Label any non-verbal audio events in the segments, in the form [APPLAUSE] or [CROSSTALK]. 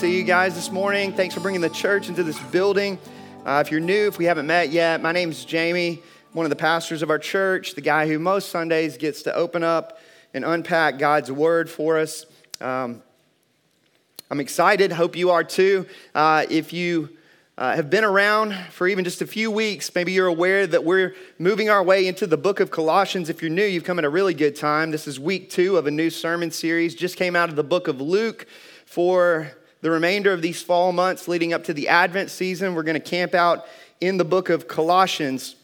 see you guys this morning. Thanks for bringing the church into this building. Uh, if you're new, if we haven't met yet, my name's Jamie, one of the pastors of our church, the guy who most Sundays gets to open up and unpack God's word for us. Um, I'm excited. Hope you are too. Uh, if you uh, have been around for even just a few weeks, maybe you're aware that we're moving our way into the book of Colossians. If you're new, you've come at a really good time. This is week two of a new sermon series. Just came out of the book of Luke for the remainder of these fall months leading up to the Advent season. We're going to camp out in the book of Colossians.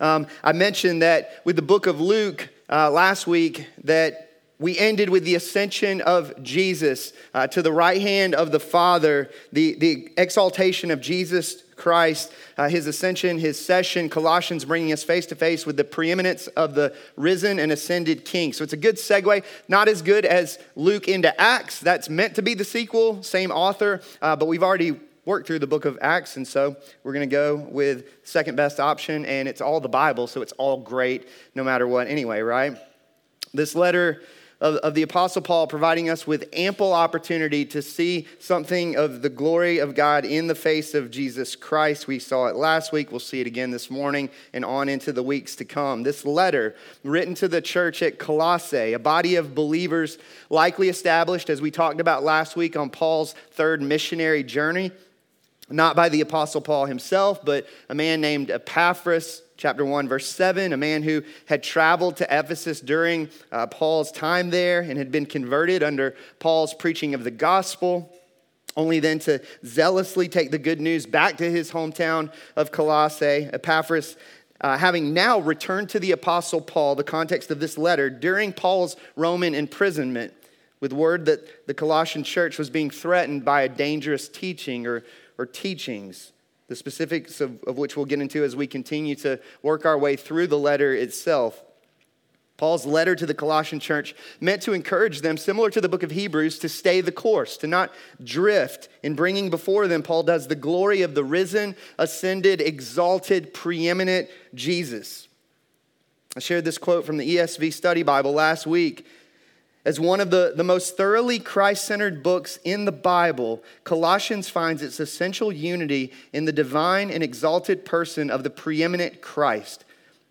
Um, I mentioned that with the book of Luke uh, last week, that we ended with the ascension of Jesus uh, to the right hand of the Father, the, the exaltation of Jesus Christ, uh, his ascension, his session, Colossians bringing us face to face with the preeminence of the risen and ascended King. So it's a good segue, not as good as Luke into Acts. That's meant to be the sequel, same author, uh, but we've already worked through the book of Acts, and so we're going to go with second best option, and it's all the Bible, so it's all great no matter what, anyway, right? This letter of, of the Apostle Paul providing us with ample opportunity to see something of the glory of God in the face of Jesus Christ. We saw it last week. We'll see it again this morning and on into the weeks to come. This letter, written to the church at Colossae, a body of believers likely established, as we talked about last week, on Paul's third missionary journey not by the Apostle Paul himself, but a man named Epaphras, chapter 1, verse 7, a man who had traveled to Ephesus during uh, Paul's time there and had been converted under Paul's preaching of the gospel, only then to zealously take the good news back to his hometown of Colossae. Epaphras, uh, having now returned to the Apostle Paul, the context of this letter, during Paul's Roman imprisonment, with word that the Colossian church was being threatened by a dangerous teaching or, or teachings the specifics of, of which we'll get into as we continue to work our way through the letter itself. Paul's letter to the Colossian church meant to encourage them, similar to the book of Hebrews, to stay the course, to not drift. In bringing before them, Paul does the glory of the risen, ascended, exalted, preeminent Jesus. I shared this quote from the ESV Study Bible last week. As one of the, the most thoroughly Christ centered books in the Bible, Colossians finds its essential unity in the divine and exalted person of the preeminent Christ.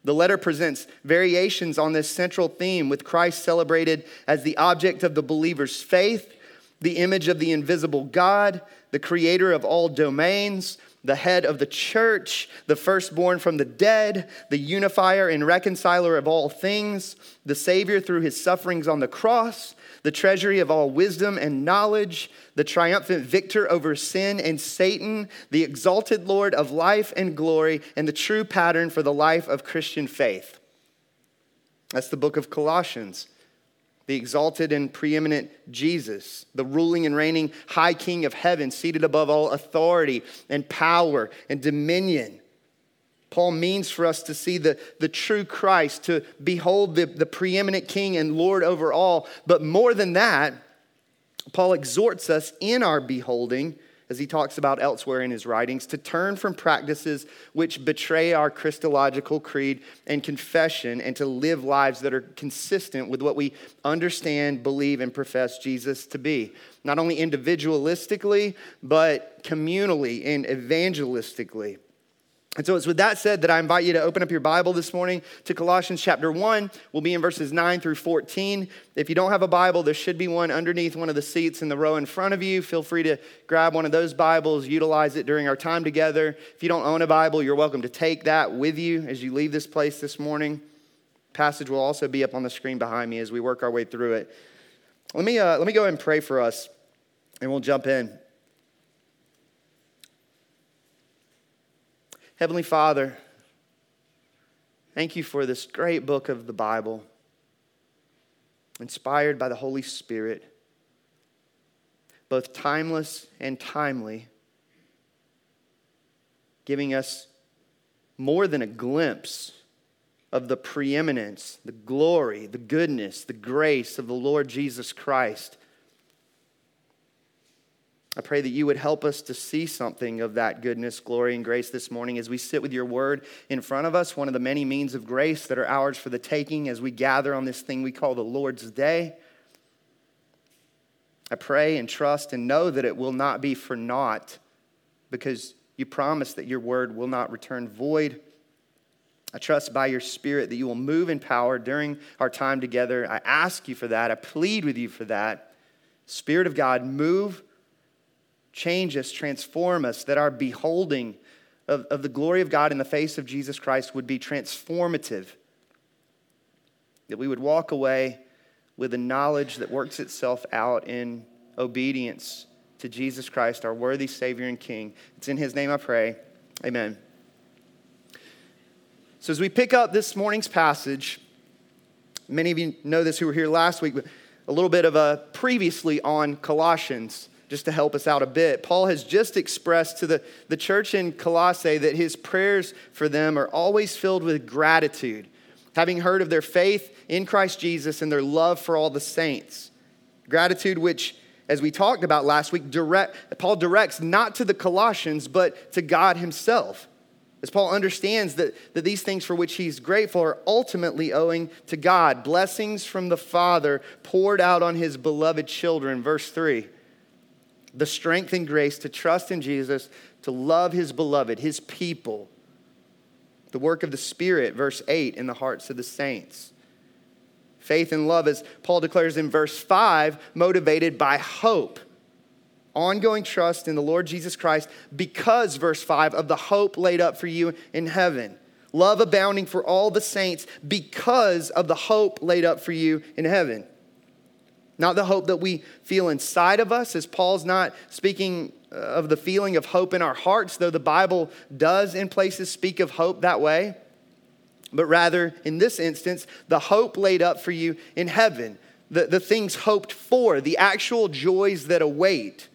The letter presents variations on this central theme, with Christ celebrated as the object of the believer's faith, the image of the invisible God, the creator of all domains, the head of the church, the firstborn from the dead, the unifier and reconciler of all things, the Savior through his sufferings on the cross, the treasury of all wisdom and knowledge, the triumphant victor over sin and Satan, the exalted Lord of life and glory, and the true pattern for the life of Christian faith. That's the book of Colossians the exalted and preeminent Jesus, the ruling and reigning high king of heaven, seated above all authority and power and dominion. Paul means for us to see the, the true Christ, to behold the, the preeminent king and Lord over all. But more than that, Paul exhorts us in our beholding as he talks about elsewhere in his writings, to turn from practices which betray our Christological creed and confession and to live lives that are consistent with what we understand, believe, and profess Jesus to be. Not only individualistically, but communally and evangelistically. And so it's with that said that I invite you to open up your Bible this morning to Colossians chapter 1. We'll be in verses 9 through 14. If you don't have a Bible, there should be one underneath one of the seats in the row in front of you. Feel free to grab one of those Bibles, utilize it during our time together. If you don't own a Bible, you're welcome to take that with you as you leave this place this morning. Passage will also be up on the screen behind me as we work our way through it. Let me, uh, let me go and pray for us, and we'll jump in. Heavenly Father, thank you for this great book of the Bible, inspired by the Holy Spirit. both timeless and timely, giving us more than a glimpse of the preeminence, the glory, the goodness, the grace of the Lord Jesus Christ. I pray that you would help us to see something of that goodness, glory, and grace this morning as we sit with your word in front of us, one of the many means of grace that are ours for the taking as we gather on this thing we call the Lord's Day. I pray and trust and know that it will not be for naught because you promise that your word will not return void. I trust by your Spirit that you will move in power during our time together. I ask you for that. I plead with you for that. Spirit of God, move, change us, transform us, that our beholding of, of the glory of God in the face of Jesus Christ would be transformative. That we would walk away with a knowledge that works itself out in obedience to Jesus Christ, our worthy Savior and King. It's in His name I pray. Amen. So, as we pick up this morning's passage, many of you know this who were here last week, but a little bit of a previously on Colossians, just to help us out a bit. Paul has just expressed to the, the church in Colossae that his prayers for them are always filled with gratitude, having heard of their faith in Christ Jesus and their love for all the saints. Gratitude, which, as we talked about last week, direct, Paul directs not to the Colossians, but to God himself. As Paul understands that, that these things for which he's grateful are ultimately owing to God, blessings from the Father poured out on his beloved children. Verse 3 the strength and grace to trust in Jesus, to love his beloved, his people. The work of the Spirit, verse 8, in the hearts of the saints. Faith and love, as Paul declares in verse 5, motivated by hope ongoing trust in the Lord Jesus Christ because, verse 5, of the hope laid up for you in heaven. Love abounding for all the saints because of the hope laid up for you in heaven. Not the hope that we feel inside of us, as Paul's not speaking uh, of the feeling of hope in our hearts, though the Bible does in places speak of hope that way. But rather, in this instance, the hope laid up for you in heaven, the, the things hoped for, the actual joys that await.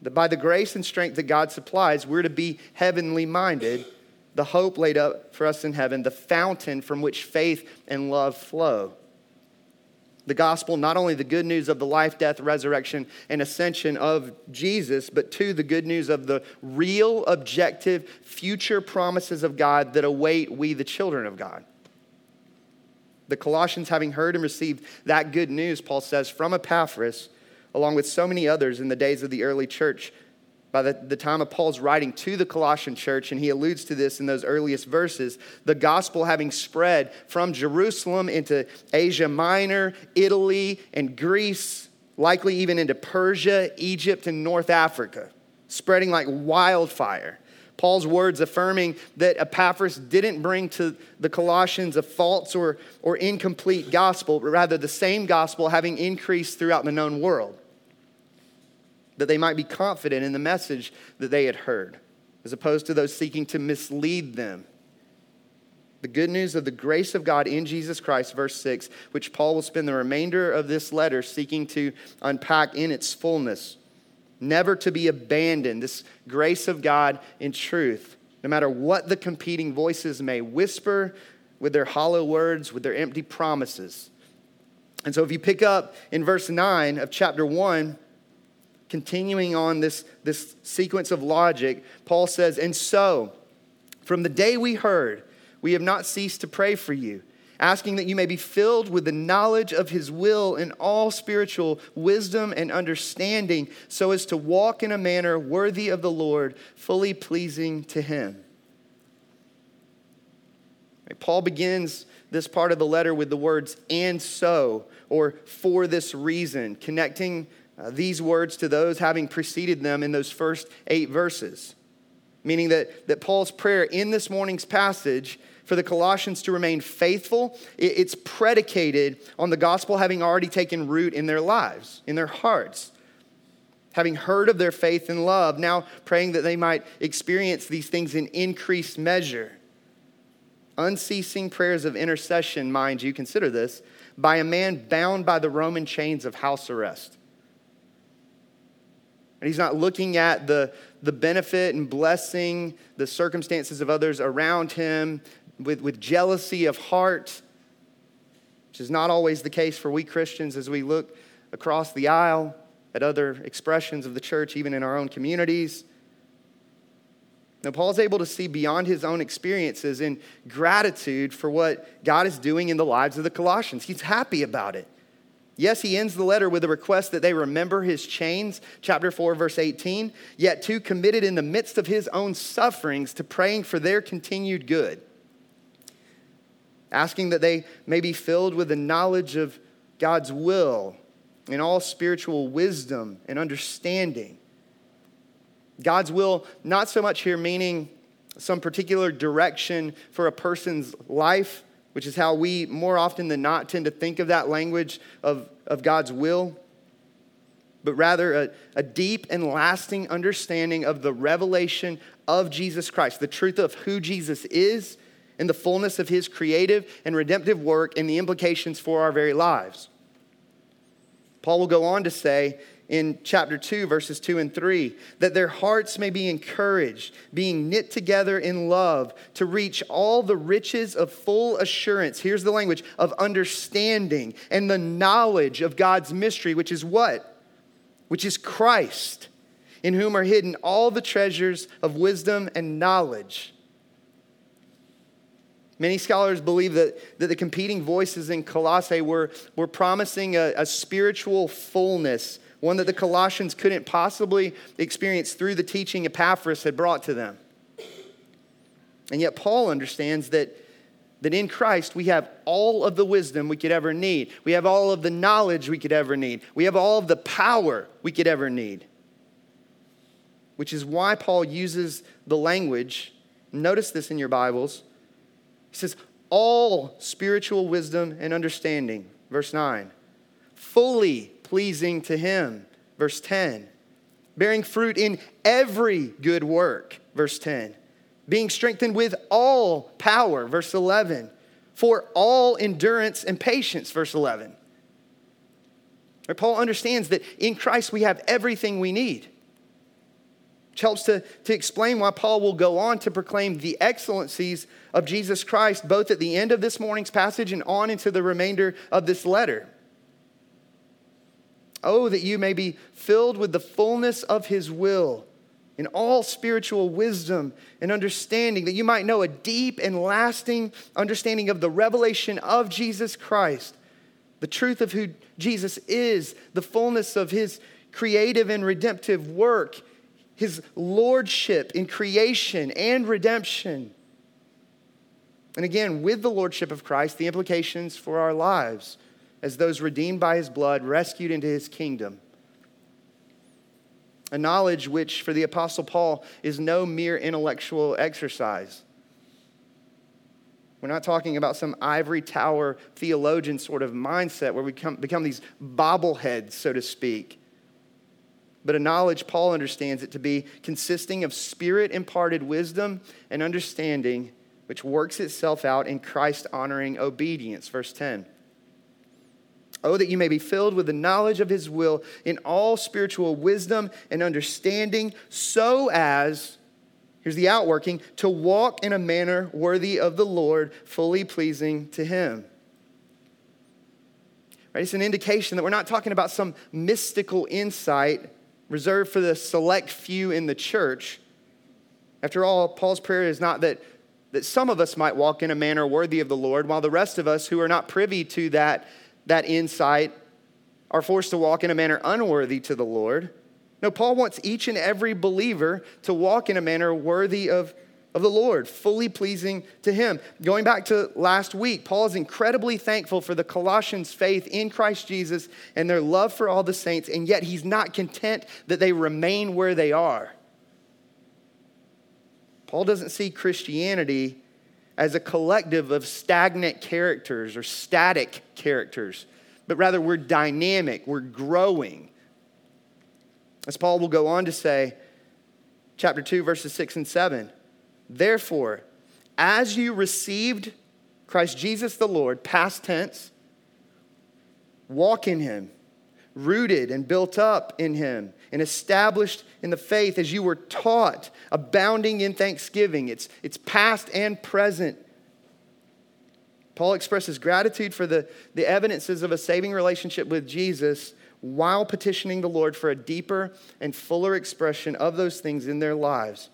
That by the grace and strength that God supplies, we're to be heavenly minded, the hope laid up for us in heaven, the fountain from which faith and love flow. The gospel, not only the good news of the life, death, resurrection, and ascension of Jesus, but two, the good news of the real, objective, future promises of God that await we, the children of God. The Colossians, having heard and received that good news, Paul says, from Epaphras, along with so many others in the days of the early church. By the, the time of Paul's writing to the Colossian church, and he alludes to this in those earliest verses, the gospel having spread from Jerusalem into Asia Minor, Italy, and Greece, likely even into Persia, Egypt, and North Africa, spreading like wildfire. Paul's words affirming that Epaphras didn't bring to the Colossians a false or, or incomplete gospel, but rather the same gospel having increased throughout the known world. That they might be confident in the message that they had heard, as opposed to those seeking to mislead them. The good news of the grace of God in Jesus Christ, verse 6, which Paul will spend the remainder of this letter seeking to unpack in its fullness never to be abandoned, this grace of God in truth, no matter what the competing voices may whisper with their hollow words, with their empty promises. And so, if you pick up in verse 9 of chapter 1, continuing on this, this sequence of logic, Paul says, And so, from the day we heard, we have not ceased to pray for you asking that you may be filled with the knowledge of his will in all spiritual wisdom and understanding, so as to walk in a manner worthy of the Lord, fully pleasing to him. Paul begins this part of the letter with the words, and so, or for this reason, connecting uh, these words to those having preceded them in those first eight verses. Meaning that, that Paul's prayer in this morning's passage for the Colossians to remain faithful, it's predicated on the gospel having already taken root in their lives, in their hearts. Having heard of their faith and love, now praying that they might experience these things in increased measure. Unceasing prayers of intercession, mind you, consider this, by a man bound by the Roman chains of house arrest. He's not looking at the, the benefit and blessing, the circumstances of others around him with, with jealousy of heart, which is not always the case for we Christians as we look across the aisle at other expressions of the church, even in our own communities. Now, Paul's able to see beyond his own experiences in gratitude for what God is doing in the lives of the Colossians. He's happy about it. Yes, he ends the letter with a request that they remember his chains, chapter 4, verse 18, yet too committed in the midst of his own sufferings to praying for their continued good. Asking that they may be filled with the knowledge of God's will and all spiritual wisdom and understanding. God's will, not so much here meaning some particular direction for a person's life, which is how we more often than not tend to think of that language of, of God's will, but rather a, a deep and lasting understanding of the revelation of Jesus Christ, the truth of who Jesus is, and the fullness of his creative and redemptive work and the implications for our very lives. Paul will go on to say in chapter 2, verses 2 and 3, that their hearts may be encouraged, being knit together in love, to reach all the riches of full assurance. Here's the language of understanding and the knowledge of God's mystery, which is what? Which is Christ, in whom are hidden all the treasures of wisdom and knowledge. Many scholars believe that, that the competing voices in Colossae were, were promising a, a spiritual fullness one that the Colossians couldn't possibly experience through the teaching Epaphras had brought to them. And yet, Paul understands that, that in Christ we have all of the wisdom we could ever need, we have all of the knowledge we could ever need, we have all of the power we could ever need. Which is why Paul uses the language, notice this in your Bibles. He says, all spiritual wisdom and understanding, verse 9, fully pleasing to him. Verse 10. Bearing fruit in every good work. Verse 10. Being strengthened with all power. Verse 11. For all endurance and patience. Verse 11. Paul understands that in Christ we have everything we need which helps to, to explain why Paul will go on to proclaim the excellencies of Jesus Christ, both at the end of this morning's passage and on into the remainder of this letter. Oh, that you may be filled with the fullness of his will in all spiritual wisdom and understanding, that you might know a deep and lasting understanding of the revelation of Jesus Christ, the truth of who Jesus is, the fullness of his creative and redemptive work, his lordship in creation and redemption. And again, with the lordship of Christ, the implications for our lives as those redeemed by his blood, rescued into his kingdom. A knowledge which, for the Apostle Paul, is no mere intellectual exercise. We're not talking about some ivory tower theologian sort of mindset where we become, become these bobbleheads, so to speak. But a knowledge, Paul understands it to be consisting of spirit imparted wisdom and understanding, which works itself out in Christ honoring obedience. Verse 10. Oh, that you may be filled with the knowledge of his will in all spiritual wisdom and understanding, so as, here's the outworking, to walk in a manner worthy of the Lord, fully pleasing to him. Right? It's an indication that we're not talking about some mystical insight reserved for the select few in the church. After all, Paul's prayer is not that, that some of us might walk in a manner worthy of the Lord, while the rest of us who are not privy to that that insight are forced to walk in a manner unworthy to the Lord. No, Paul wants each and every believer to walk in a manner worthy of, of the Lord, fully pleasing to Him. Going back to last week, Paul is incredibly thankful for the Colossians' faith in Christ Jesus and their love for all the saints, and yet he's not content that they remain where they are. Paul doesn't see Christianity as a collective of stagnant characters or static characters, but rather we're dynamic, we're growing. As Paul will go on to say, chapter 2, verses 6 and 7. Therefore, as you received Christ Jesus the Lord, past tense, walk in him rooted and built up in him and established in the faith as you were taught, abounding in thanksgiving. It's, it's past and present. Paul expresses gratitude for the, the evidences of a saving relationship with Jesus while petitioning the Lord for a deeper and fuller expression of those things in their lives.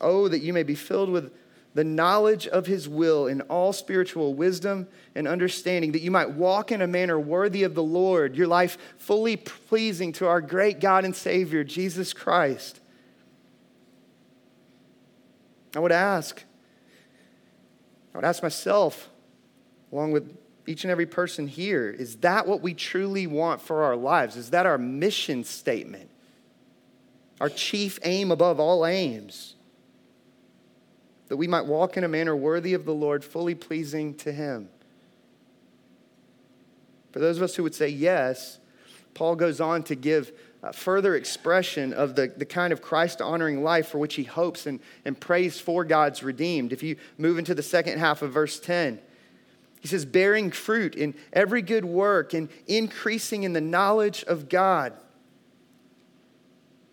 Oh, that you may be filled with the knowledge of his will in all spiritual wisdom and understanding, that you might walk in a manner worthy of the Lord, your life fully pleasing to our great God and Savior, Jesus Christ. I would ask, I would ask myself, along with each and every person here, is that what we truly want for our lives? Is that our mission statement? Our chief aim above all aims? That we might walk in a manner worthy of the Lord, fully pleasing to Him. For those of us who would say yes, Paul goes on to give uh, further expression of the, the kind of Christ honoring life for which he hopes and, and prays for God's redeemed. If you move into the second half of verse 10, he says, bearing fruit in every good work and increasing in the knowledge of God.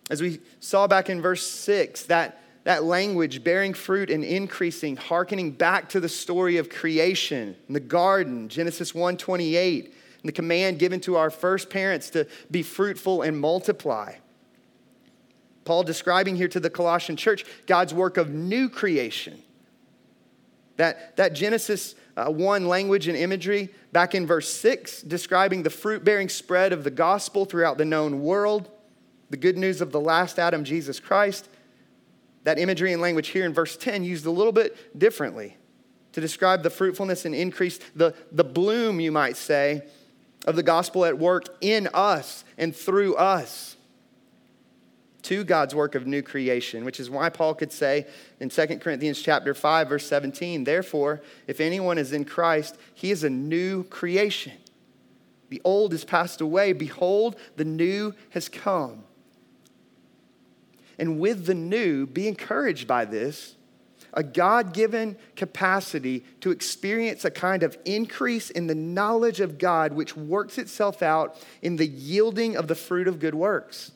As we saw back in verse 6, that that language, bearing fruit and increasing, hearkening back to the story of creation in the garden, Genesis 1:28, and the command given to our first parents to be fruitful and multiply. Paul describing here to the Colossian church God's work of new creation. That, that Genesis uh, 1 language and imagery back in verse 6, describing the fruit bearing spread of the gospel throughout the known world, the good news of the last Adam, Jesus Christ that imagery and language here in verse 10 used a little bit differently to describe the fruitfulness and increase, the, the bloom, you might say, of the gospel at work in us and through us to God's work of new creation, which is why Paul could say in 2 Corinthians chapter 5 verse 17, therefore, if anyone is in Christ, he is a new creation. The old is passed away, behold, the new has come. And with the new, be encouraged by this a God given capacity to experience a kind of increase in the knowledge of God, which works itself out in the yielding of the fruit of good works.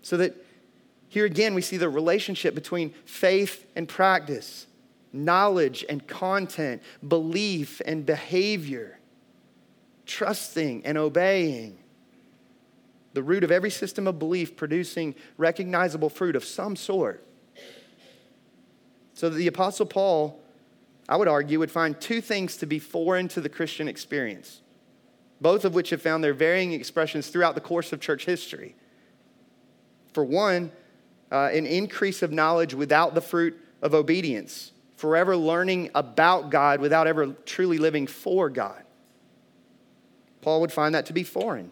So that here again, we see the relationship between faith and practice, knowledge and content, belief and behavior, trusting and obeying the root of every system of belief producing recognizable fruit of some sort. So the Apostle Paul, I would argue, would find two things to be foreign to the Christian experience, both of which have found their varying expressions throughout the course of church history. For one, uh, an increase of knowledge without the fruit of obedience, forever learning about God without ever truly living for God. Paul would find that to be foreign.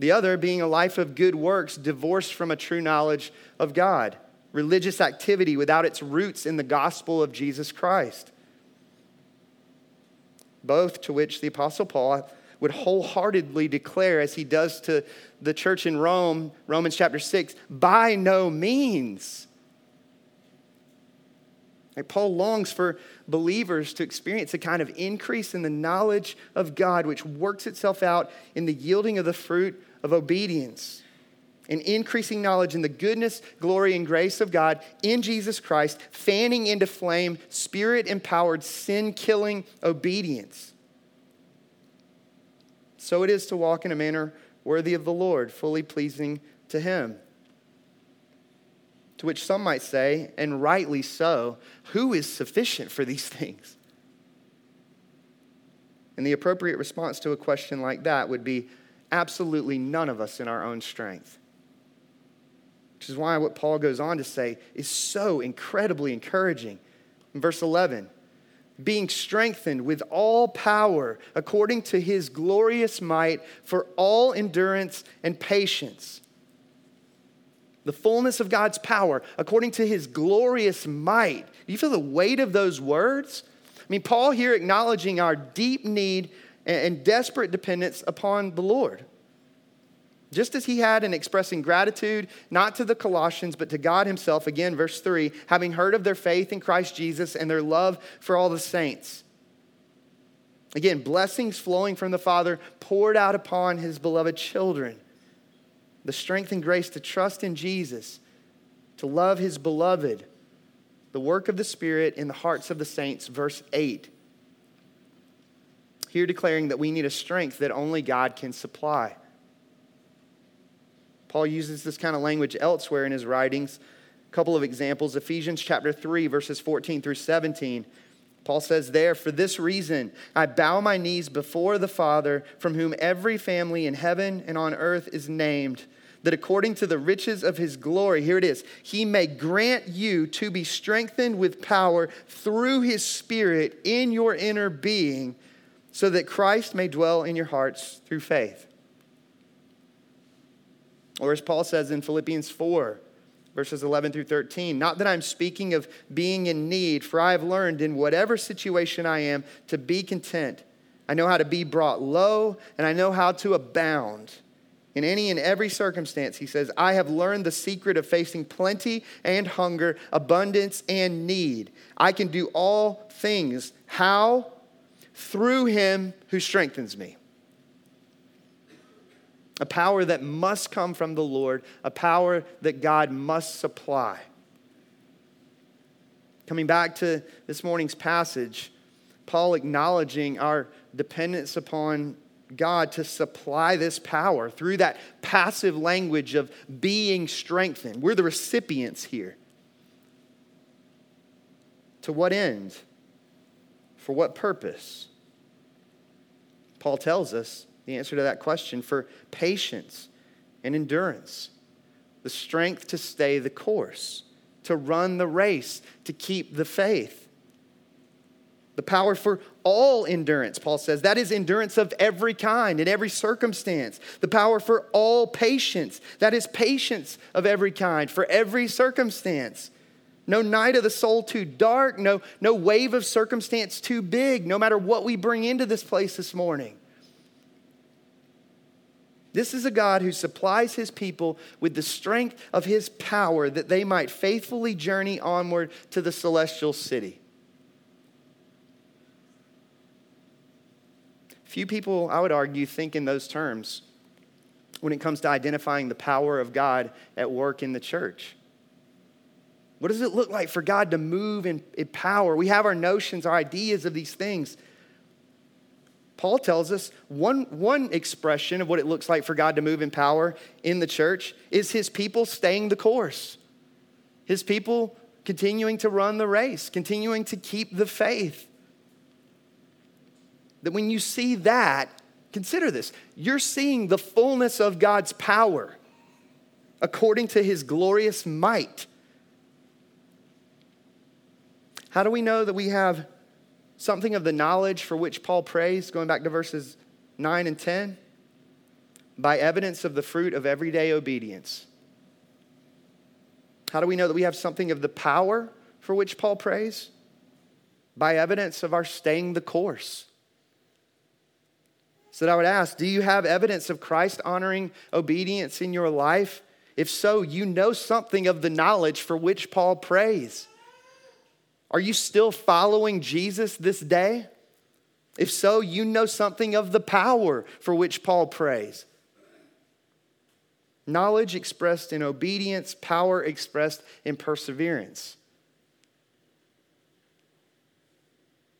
The other being a life of good works divorced from a true knowledge of God, religious activity without its roots in the gospel of Jesus Christ. Both to which the Apostle Paul would wholeheartedly declare, as he does to the church in Rome, Romans chapter 6, by no means. Paul longs for believers to experience a kind of increase in the knowledge of God, which works itself out in the yielding of the fruit of obedience and increasing knowledge in the goodness, glory, and grace of God in Jesus Christ, fanning into flame spirit empowered, sin killing obedience. So it is to walk in a manner worthy of the Lord, fully pleasing to Him. To which some might say, and rightly so, who is sufficient for these [LAUGHS] things? And the appropriate response to a question like that would be absolutely none of us in our own strength. Which is why what Paul goes on to say is so incredibly encouraging. In verse 11, being strengthened with all power according to his glorious might for all endurance and patience. The fullness of God's power according to his glorious might. Do you feel the weight of those words? I mean, Paul here acknowledging our deep need and desperate dependence upon the Lord. Just as he had in expressing gratitude, not to the Colossians, but to God himself, again, verse 3, having heard of their faith in Christ Jesus and their love for all the saints. Again, blessings flowing from the Father poured out upon his beloved children. The strength and grace to trust in Jesus, to love his beloved, the work of the Spirit in the hearts of the saints, verse 8. Here declaring that we need a strength that only God can supply. Paul uses this kind of language elsewhere in his writings. A couple of examples Ephesians chapter 3, verses 14 through 17. Paul says there, For this reason, I bow my knees before the Father, from whom every family in heaven and on earth is named, that according to the riches of his glory, here it is, he may grant you to be strengthened with power through his Spirit in your inner being, so that Christ may dwell in your hearts through faith. Or as Paul says in Philippians 4, verses 11 through 13, not that I'm speaking of being in need, for I have learned in whatever situation I am to be content. I know how to be brought low, and I know how to abound. In any and every circumstance, he says, I have learned the secret of facing plenty and hunger, abundance and need. I can do all things. How? Through him who strengthens me a power that must come from the Lord, a power that God must supply. Coming back to this morning's passage, Paul acknowledging our dependence upon God to supply this power through that passive language of being strengthened. We're the recipients here. To what end? For what purpose? Paul tells us the answer to that question for patience and endurance, the strength to stay the course, to run the race, to keep the faith. The power for all endurance, Paul says. That is endurance of every kind, in every circumstance. The power for all patience. That is patience of every kind, for every circumstance. No night of the soul too dark, no, no wave of circumstance too big, no matter what we bring into this place this morning. This is a God who supplies his people with the strength of his power that they might faithfully journey onward to the celestial city. Few people, I would argue, think in those terms when it comes to identifying the power of God at work in the church. What does it look like for God to move in, in power? We have our notions, our ideas of these things. Paul tells us one, one expression of what it looks like for God to move in power in the church is his people staying the course, his people continuing to run the race, continuing to keep the faith. That when you see that, consider this you're seeing the fullness of God's power according to his glorious might. How do we know that we have something of the knowledge for which Paul prays, going back to verses 9 and 10? By evidence of the fruit of everyday obedience. How do we know that we have something of the power for which Paul prays? By evidence of our staying the course. So that I would ask, do you have evidence of Christ honoring obedience in your life? If so, you know something of the knowledge for which Paul prays. Are you still following Jesus this day? If so, you know something of the power for which Paul prays. Knowledge expressed in obedience, power expressed in perseverance.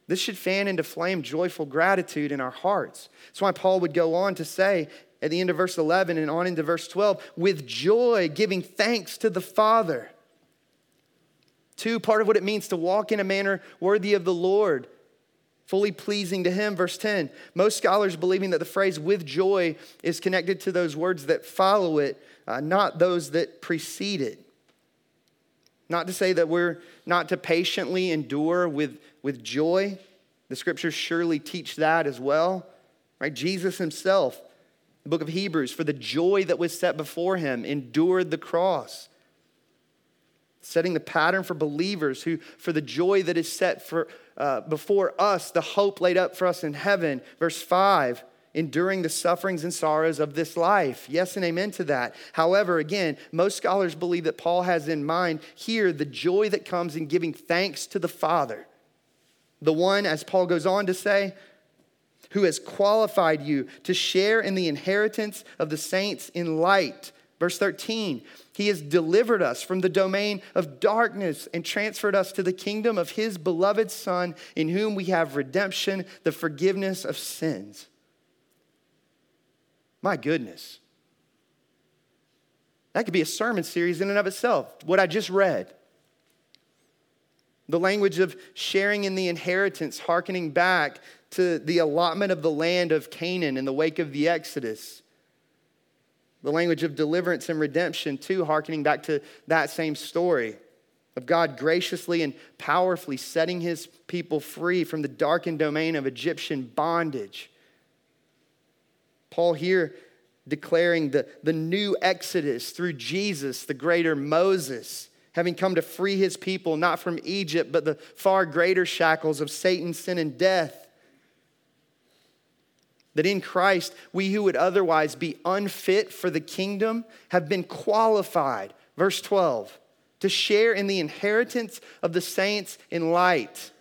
This should fan into flame joyful gratitude in our hearts. That's why Paul would go on to say at the end of verse 11 and on into verse 12, with joy giving thanks to the Father Two, part of what it means to walk in a manner worthy of the Lord, fully pleasing to Him. Verse 10. Most scholars believing that the phrase with joy is connected to those words that follow it, uh, not those that precede it. Not to say that we're not to patiently endure with, with joy. The scriptures surely teach that as well. Right? Jesus himself, the book of Hebrews, for the joy that was set before him, endured the cross setting the pattern for believers who, for the joy that is set for, uh, before us, the hope laid up for us in heaven. Verse 5 enduring the sufferings and sorrows of this life. Yes, and amen to that. However, again, most scholars believe that Paul has in mind here the joy that comes in giving thanks to the Father. The one, as Paul goes on to say, who has qualified you to share in the inheritance of the saints in light. Verse 13, he has delivered us from the domain of darkness and transferred us to the kingdom of his beloved Son, in whom we have redemption, the forgiveness of sins. My goodness. That could be a sermon series in and of itself, what I just read. The language of sharing in the inheritance, hearkening back to the allotment of the land of Canaan in the wake of the Exodus. The language of deliverance and redemption, too, hearkening back to that same story of God graciously and powerfully setting his people free from the darkened domain of Egyptian bondage. Paul here declaring the, the new Exodus through Jesus, the greater Moses having come to free his people not from Egypt, but the far greater shackles of Satan, sin, and death. That in Christ, we who would otherwise be unfit for the kingdom have been qualified, verse 12, to share in the inheritance of the saints in light.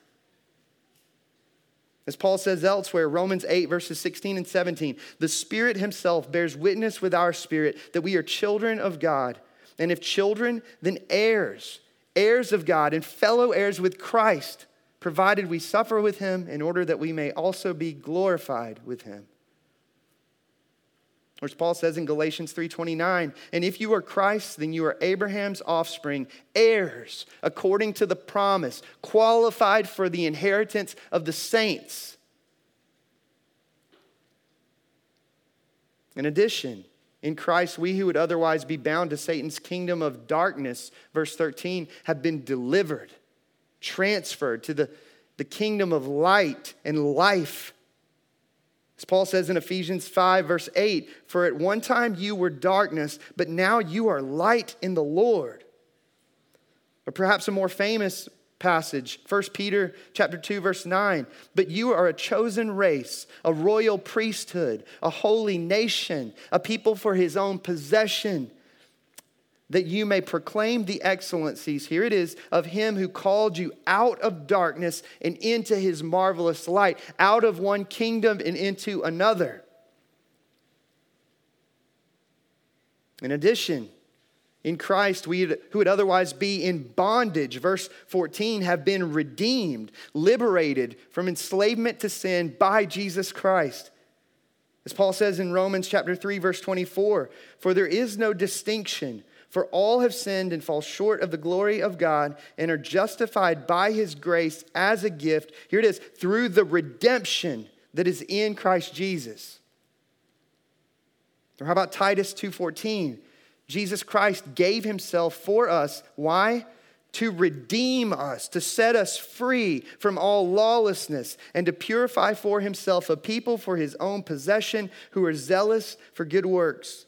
As Paul says elsewhere, Romans 8, verses 16 and 17, the Spirit Himself bears witness with our spirit that we are children of God. And if children, then heirs, heirs of God, and fellow heirs with Christ, provided we suffer with him in order that we may also be glorified with him. As Paul says in Galatians 3:29, and if you are Christ, then you are Abraham's offspring, heirs according to the promise, qualified for the inheritance of the saints. In addition, in Christ, we who would otherwise be bound to Satan's kingdom of darkness, verse 13, have been delivered, transferred to the, the kingdom of light and life. As Paul says in Ephesians 5, verse 8, for at one time you were darkness, but now you are light in the Lord. Or perhaps a more famous passage 1 peter chapter 2 verse 9 but you are a chosen race a royal priesthood a holy nation a people for his own possession that you may proclaim the excellencies here it is of him who called you out of darkness and into his marvelous light out of one kingdom and into another in addition in Christ, we who would otherwise be in bondage, verse 14, have been redeemed, liberated from enslavement to sin by Jesus Christ. As Paul says in Romans chapter 3 verse 24, for there is no distinction, for all have sinned and fall short of the glory of God and are justified by his grace as a gift. Here it is, through the redemption that is in Christ Jesus. Or how about Titus 2:14? Jesus Christ gave himself for us. Why? To redeem us, to set us free from all lawlessness, and to purify for himself a people for his own possession who are zealous for good works.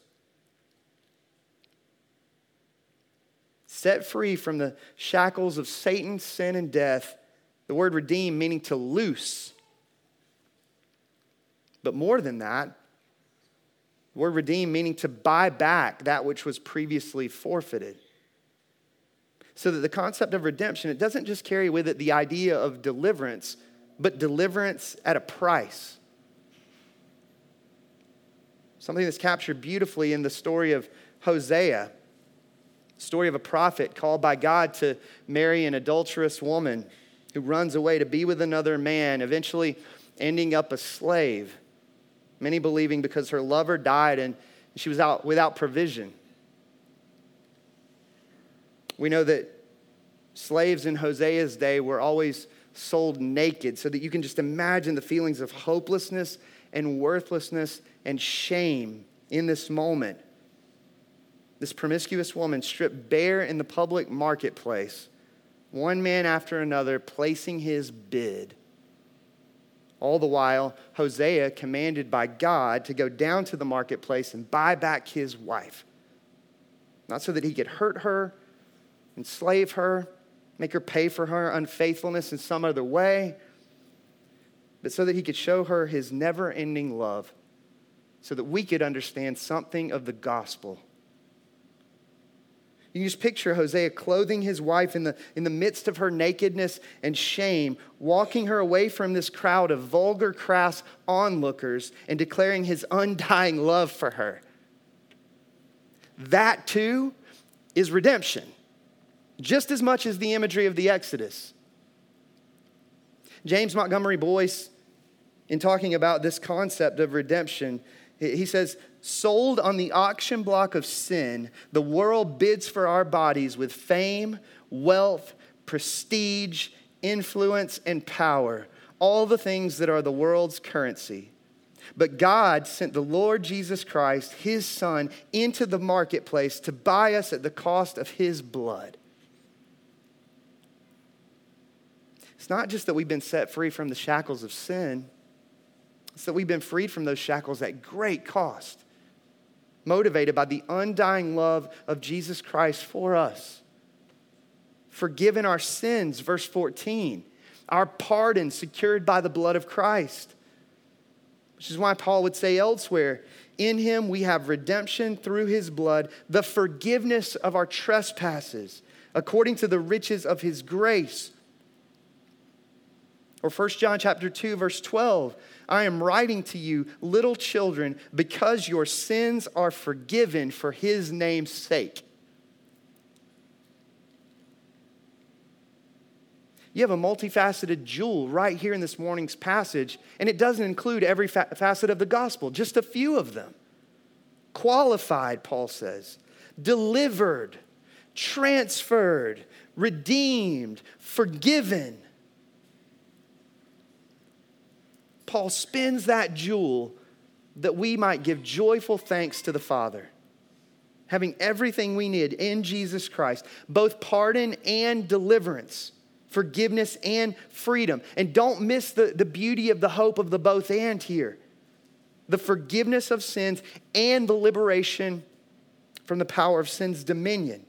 Set free from the shackles of Satan, sin, and death. The word redeem meaning to loose. But more than that, the word redeem meaning to buy back that which was previously forfeited. So that the concept of redemption, it doesn't just carry with it the idea of deliverance, but deliverance at a price. Something that's captured beautifully in the story of Hosea, story of a prophet called by God to marry an adulterous woman who runs away to be with another man, eventually ending up a slave. Many believing because her lover died and she was out without provision. We know that slaves in Hosea's day were always sold naked, so that you can just imagine the feelings of hopelessness and worthlessness and shame in this moment. This promiscuous woman stripped bare in the public marketplace, one man after another placing his bid all the while, Hosea commanded by God to go down to the marketplace and buy back his wife. Not so that he could hurt her, enslave her, make her pay for her unfaithfulness in some other way, but so that he could show her his never ending love, so that we could understand something of the gospel. You can just picture Hosea clothing his wife in the, in the midst of her nakedness and shame, walking her away from this crowd of vulgar, crass onlookers and declaring his undying love for her. That too is redemption, just as much as the imagery of the Exodus. James Montgomery Boice, in talking about this concept of redemption, he says, Sold on the auction block of sin, the world bids for our bodies with fame, wealth, prestige, influence, and power, all the things that are the world's currency. But God sent the Lord Jesus Christ, his Son, into the marketplace to buy us at the cost of his blood. It's not just that we've been set free from the shackles of sin, that we've been freed from those shackles at great cost, motivated by the undying love of Jesus Christ for us. Forgiven our sins, verse 14, our pardon secured by the blood of Christ which is why Paul would say elsewhere, in him we have redemption through his blood, the forgiveness of our trespasses, according to the riches of his grace. Or 1 John chapter 2 verse 12, I am writing to you little children because your sins are forgiven for his name's sake. You have a multifaceted jewel right here in this morning's passage, and it doesn't include every fa- facet of the gospel, just a few of them. Qualified, Paul says, delivered, transferred, redeemed, forgiven. Paul spins that jewel that we might give joyful thanks to the Father, having everything we need in Jesus Christ, both pardon and deliverance forgiveness and freedom. And don't miss the, the beauty of the hope of the both and here the forgiveness of sins and the liberation from the power of sin's dominion.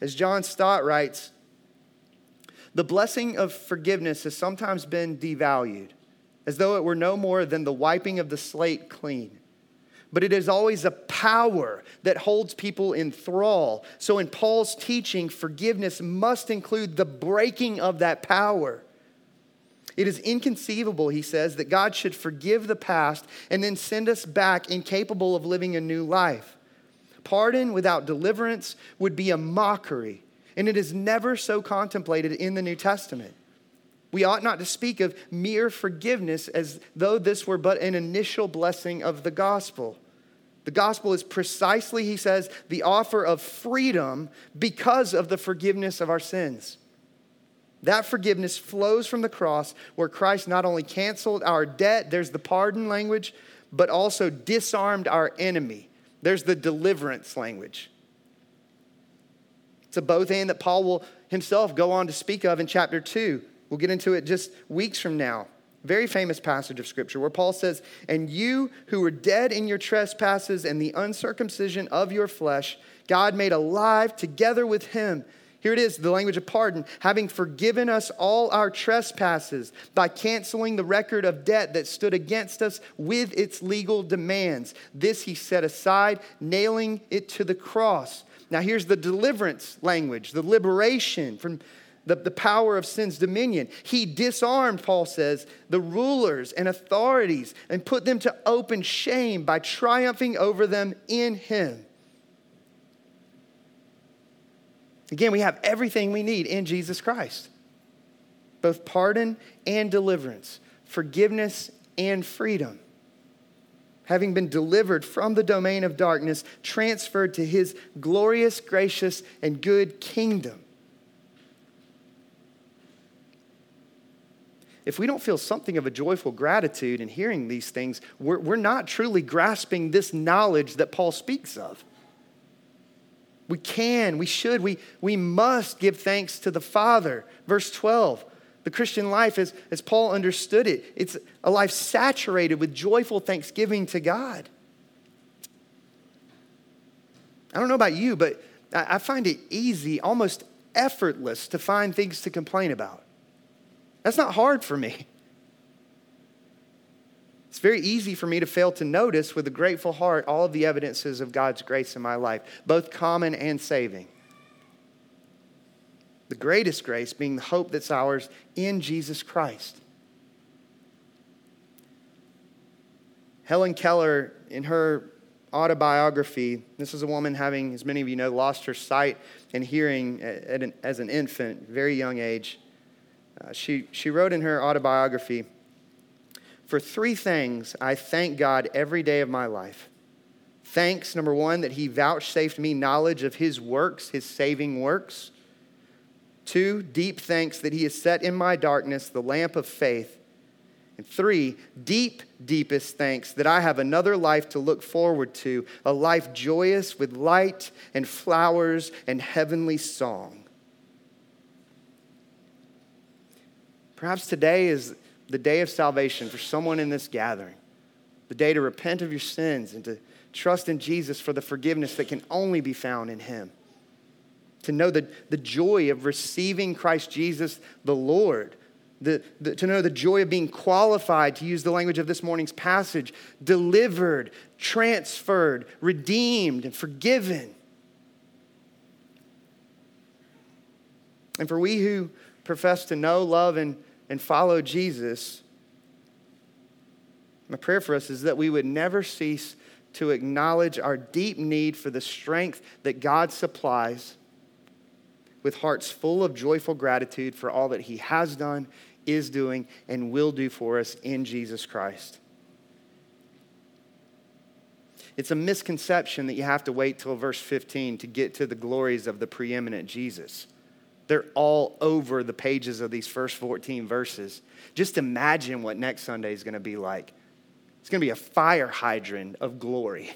As John Stott writes, the blessing of forgiveness has sometimes been devalued, as though it were no more than the wiping of the slate clean but it is always a power that holds people in thrall. So, in Paul's teaching, forgiveness must include the breaking of that power. It is inconceivable, he says, that God should forgive the past and then send us back incapable of living a new life. Pardon without deliverance would be a mockery, and it is never so contemplated in the New Testament. We ought not to speak of mere forgiveness as though this were but an initial blessing of the gospel. The gospel is precisely, he says, the offer of freedom because of the forgiveness of our sins. That forgiveness flows from the cross where Christ not only canceled our debt, there's the pardon language, but also disarmed our enemy. There's the deliverance language. It's a both and that Paul will himself go on to speak of in chapter 2. We'll get into it just weeks from now. Very famous passage of scripture where Paul says, And you who were dead in your trespasses and the uncircumcision of your flesh, God made alive together with him. Here it is, the language of pardon, having forgiven us all our trespasses by canceling the record of debt that stood against us with its legal demands. This he set aside, nailing it to the cross. Now, here's the deliverance language, the liberation from the, the power of sin's dominion. He disarmed, Paul says, the rulers and authorities and put them to open shame by triumphing over them in him. Again, we have everything we need in Jesus Christ both pardon and deliverance, forgiveness and freedom. Having been delivered from the domain of darkness, transferred to his glorious, gracious, and good kingdom. if we don't feel something of a joyful gratitude in hearing these things, we're, we're not truly grasping this knowledge that Paul speaks of. We can, we should, we, we must give thanks to the Father. Verse 12. The Christian life, as, as Paul understood it, it's a life saturated with joyful thanksgiving to God. I don't know about you, but I, I find it easy, almost effortless, to find things to complain about. That's not hard for me. it's very easy for me to fail to notice with a grateful heart all of the evidences of God's grace in my life, both common and saving. The greatest grace being the hope that's ours in Jesus Christ. Helen Keller, in her autobiography, this is a woman having, as many of you know, lost her sight and hearing an, as an infant, very young age. Uh, she, she wrote in her autobiography, For three things I thank God every day of my life. Thanks, number one, that He vouchsafed me knowledge of His works, His saving works. Two, deep thanks that He has set in my darkness the lamp of faith and three, deep, deepest thanks that I have another life to look forward to, a life joyous with light and flowers and heavenly song. Perhaps today is the day of salvation for someone in this gathering, the day to repent of your sins and to trust in Jesus for the forgiveness that can only be found in Him. To know the, the joy of receiving Christ Jesus the Lord the, the, to know the joy of being qualified, to use the language of this morning's passage, delivered, transferred, redeemed, and forgiven. And for we who profess to know, love, and, and follow Jesus, my prayer for us is that we would never cease to acknowledge our deep need for the strength that God supplies with hearts full of joyful gratitude for all that He has done is doing, and will do for us in Jesus Christ. It's a misconception that you have to wait till verse 15 to get to the glories of the preeminent Jesus. They're all over the pages of these first 14 verses. Just imagine what next Sunday is going to be like. It's going to be a fire hydrant of glory.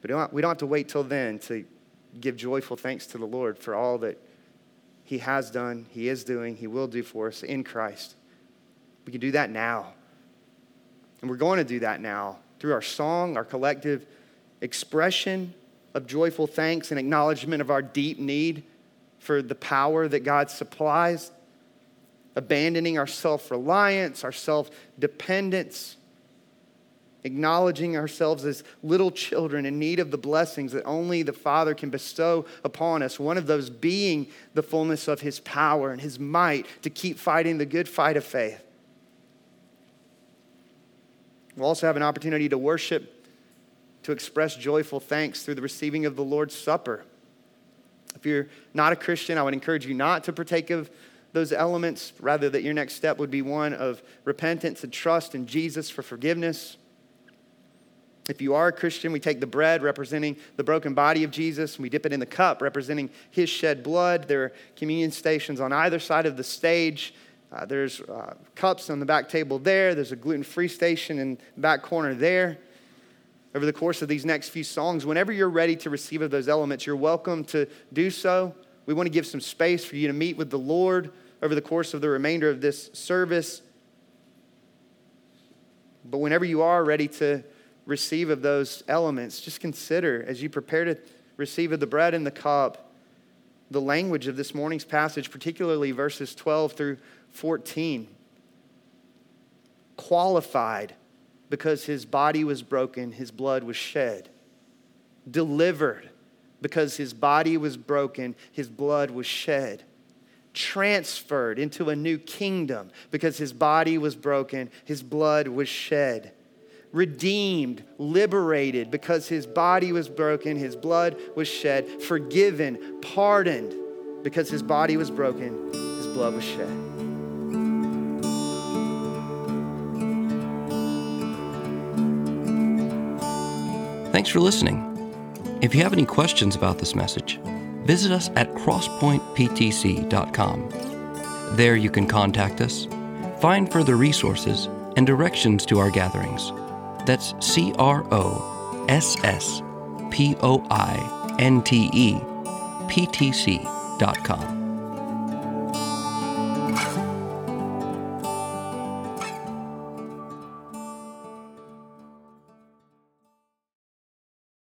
But we don't have to wait till then to give joyful thanks to the Lord for all that he has done, He is doing, He will do for us in Christ. We can do that now. And we're going to do that now through our song, our collective expression of joyful thanks and acknowledgement of our deep need for the power that God supplies, abandoning our self reliance, our self dependence acknowledging ourselves as little children in need of the blessings that only the Father can bestow upon us. One of those being the fullness of His power and His might to keep fighting the good fight of faith. We'll also have an opportunity to worship, to express joyful thanks through the receiving of the Lord's Supper. If you're not a Christian, I would encourage you not to partake of those elements, rather, that your next step would be one of repentance and trust in Jesus for forgiveness if you are a Christian, we take the bread representing the broken body of Jesus and we dip it in the cup representing his shed blood. There are communion stations on either side of the stage. Uh, there's uh, cups on the back table there. There's a gluten free station in the back corner there. Over the course of these next few songs, whenever you're ready to receive of those elements, you're welcome to do so. We want to give some space for you to meet with the Lord over the course of the remainder of this service. But whenever you are ready to receive of those elements, just consider as you prepare to receive of the bread and the cup, the language of this morning's passage, particularly verses 12 through 14. Qualified because his body was broken, his blood was shed. Delivered because his body was broken, his blood was shed. Transferred into a new kingdom because his body was broken, his blood was shed redeemed, liberated because his body was broken, his blood was shed, forgiven, pardoned because his body was broken, his blood was shed. Thanks for listening. If you have any questions about this message, visit us at crosspointeptc.com. There you can contact us, find further resources, and directions to our gatherings. That's C R O S S P O I N T E P T C dot com.